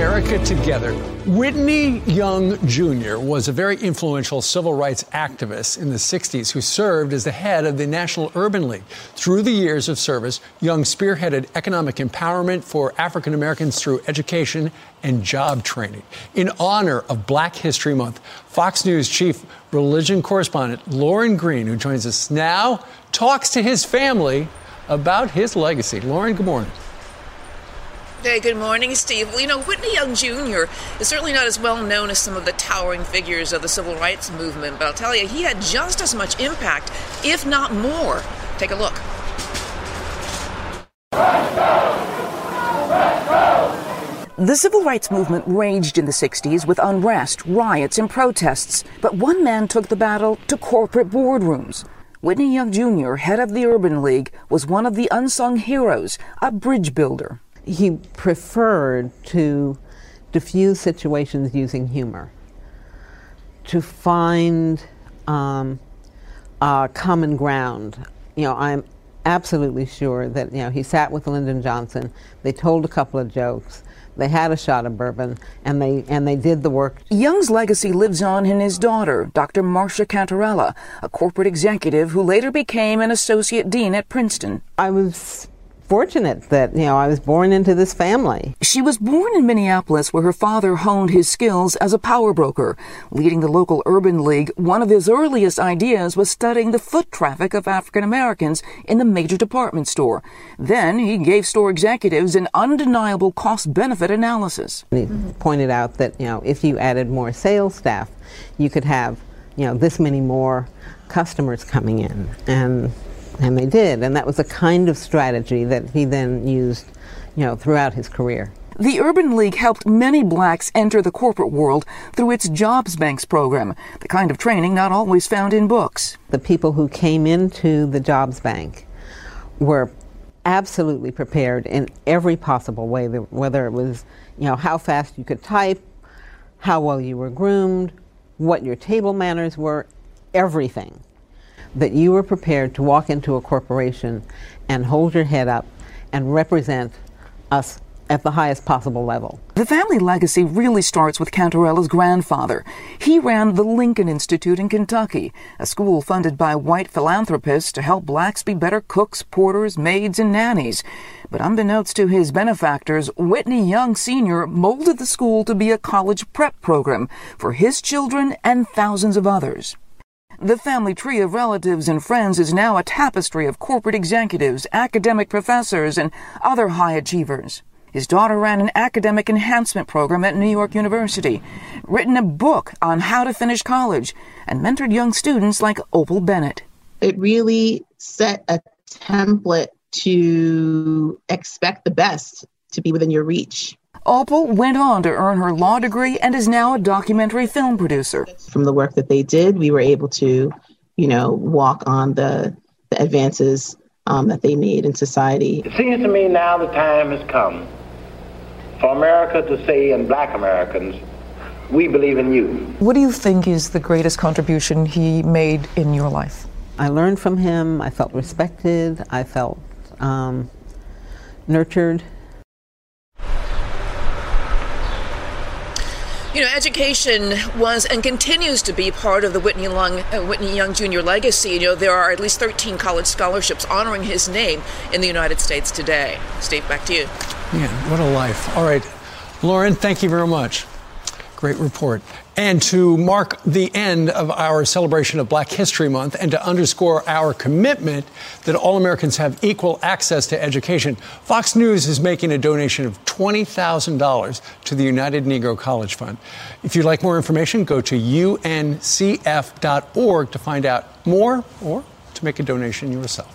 America together. Whitney Young Jr. was a very influential civil rights activist in the 60s who served as the head of the National Urban League. Through the years of service, Young spearheaded economic empowerment for African Americans through education and job training. In honor of Black History Month, Fox News chief religion correspondent Lauren Green, who joins us now, talks to his family about his legacy. Lauren, good morning. Hey, good morning, Steve. Well, you know, Whitney Young Jr. is certainly not as well known as some of the towering figures of the civil rights movement, but I'll tell you, he had just as much impact, if not more. Take a look. The civil rights movement raged in the 60s with unrest, riots, and protests, but one man took the battle to corporate boardrooms. Whitney Young Jr., head of the Urban League, was one of the unsung heroes, a bridge builder he preferred to diffuse situations using humor, to find um, common ground. You know, I'm absolutely sure that you know he sat with Lyndon Johnson. They told a couple of jokes. They had a shot of bourbon, and they and they did the work. Young's legacy lives on in his daughter, Dr. Marcia Cantarella, a corporate executive who later became an associate dean at Princeton. I was fortunate that, you know, I was born into this family. She was born in Minneapolis where her father honed his skills as a power broker. Leading the local urban league, one of his earliest ideas was studying the foot traffic of African Americans in the major department store. Then he gave store executives an undeniable cost benefit analysis. He pointed out that, you know, if you added more sales staff, you could have, you know, this many more customers coming in. And and they did, and that was a kind of strategy that he then used, you know, throughout his career. The Urban League helped many blacks enter the corporate world through its Jobs Banks program, the kind of training not always found in books. The people who came into the Jobs Bank were absolutely prepared in every possible way, whether it was, you know, how fast you could type, how well you were groomed, what your table manners were, everything that you were prepared to walk into a corporation and hold your head up and represent us at the highest possible level. The family legacy really starts with Cantarella's grandfather. He ran the Lincoln Institute in Kentucky, a school funded by white philanthropists to help blacks be better cooks, porters, maids, and nannies. But unbeknownst to his benefactors, Whitney Young Sr. molded the school to be a college prep program for his children and thousands of others. The family tree of relatives and friends is now a tapestry of corporate executives, academic professors, and other high achievers. His daughter ran an academic enhancement program at New York University, written a book on how to finish college, and mentored young students like Opal Bennett. It really set a template to expect the best to be within your reach. Opal went on to earn her law degree and is now a documentary film producer. From the work that they did, we were able to, you know, walk on the, the advances um, that they made in society. It seems to me now the time has come for America to say, and black Americans, we believe in you. What do you think is the greatest contribution he made in your life? I learned from him. I felt respected. I felt um, nurtured. You know, education was and continues to be part of the Whitney Young, uh, Whitney Young Jr. legacy. You know, there are at least 13 college scholarships honoring his name in the United States today. Steve, back to you. Yeah, what a life. All right, Lauren, thank you very much. Great report. And to mark the end of our celebration of Black History Month and to underscore our commitment that all Americans have equal access to education, Fox News is making a donation of $20,000 to the United Negro College Fund. If you'd like more information, go to uncf.org to find out more or to make a donation yourself.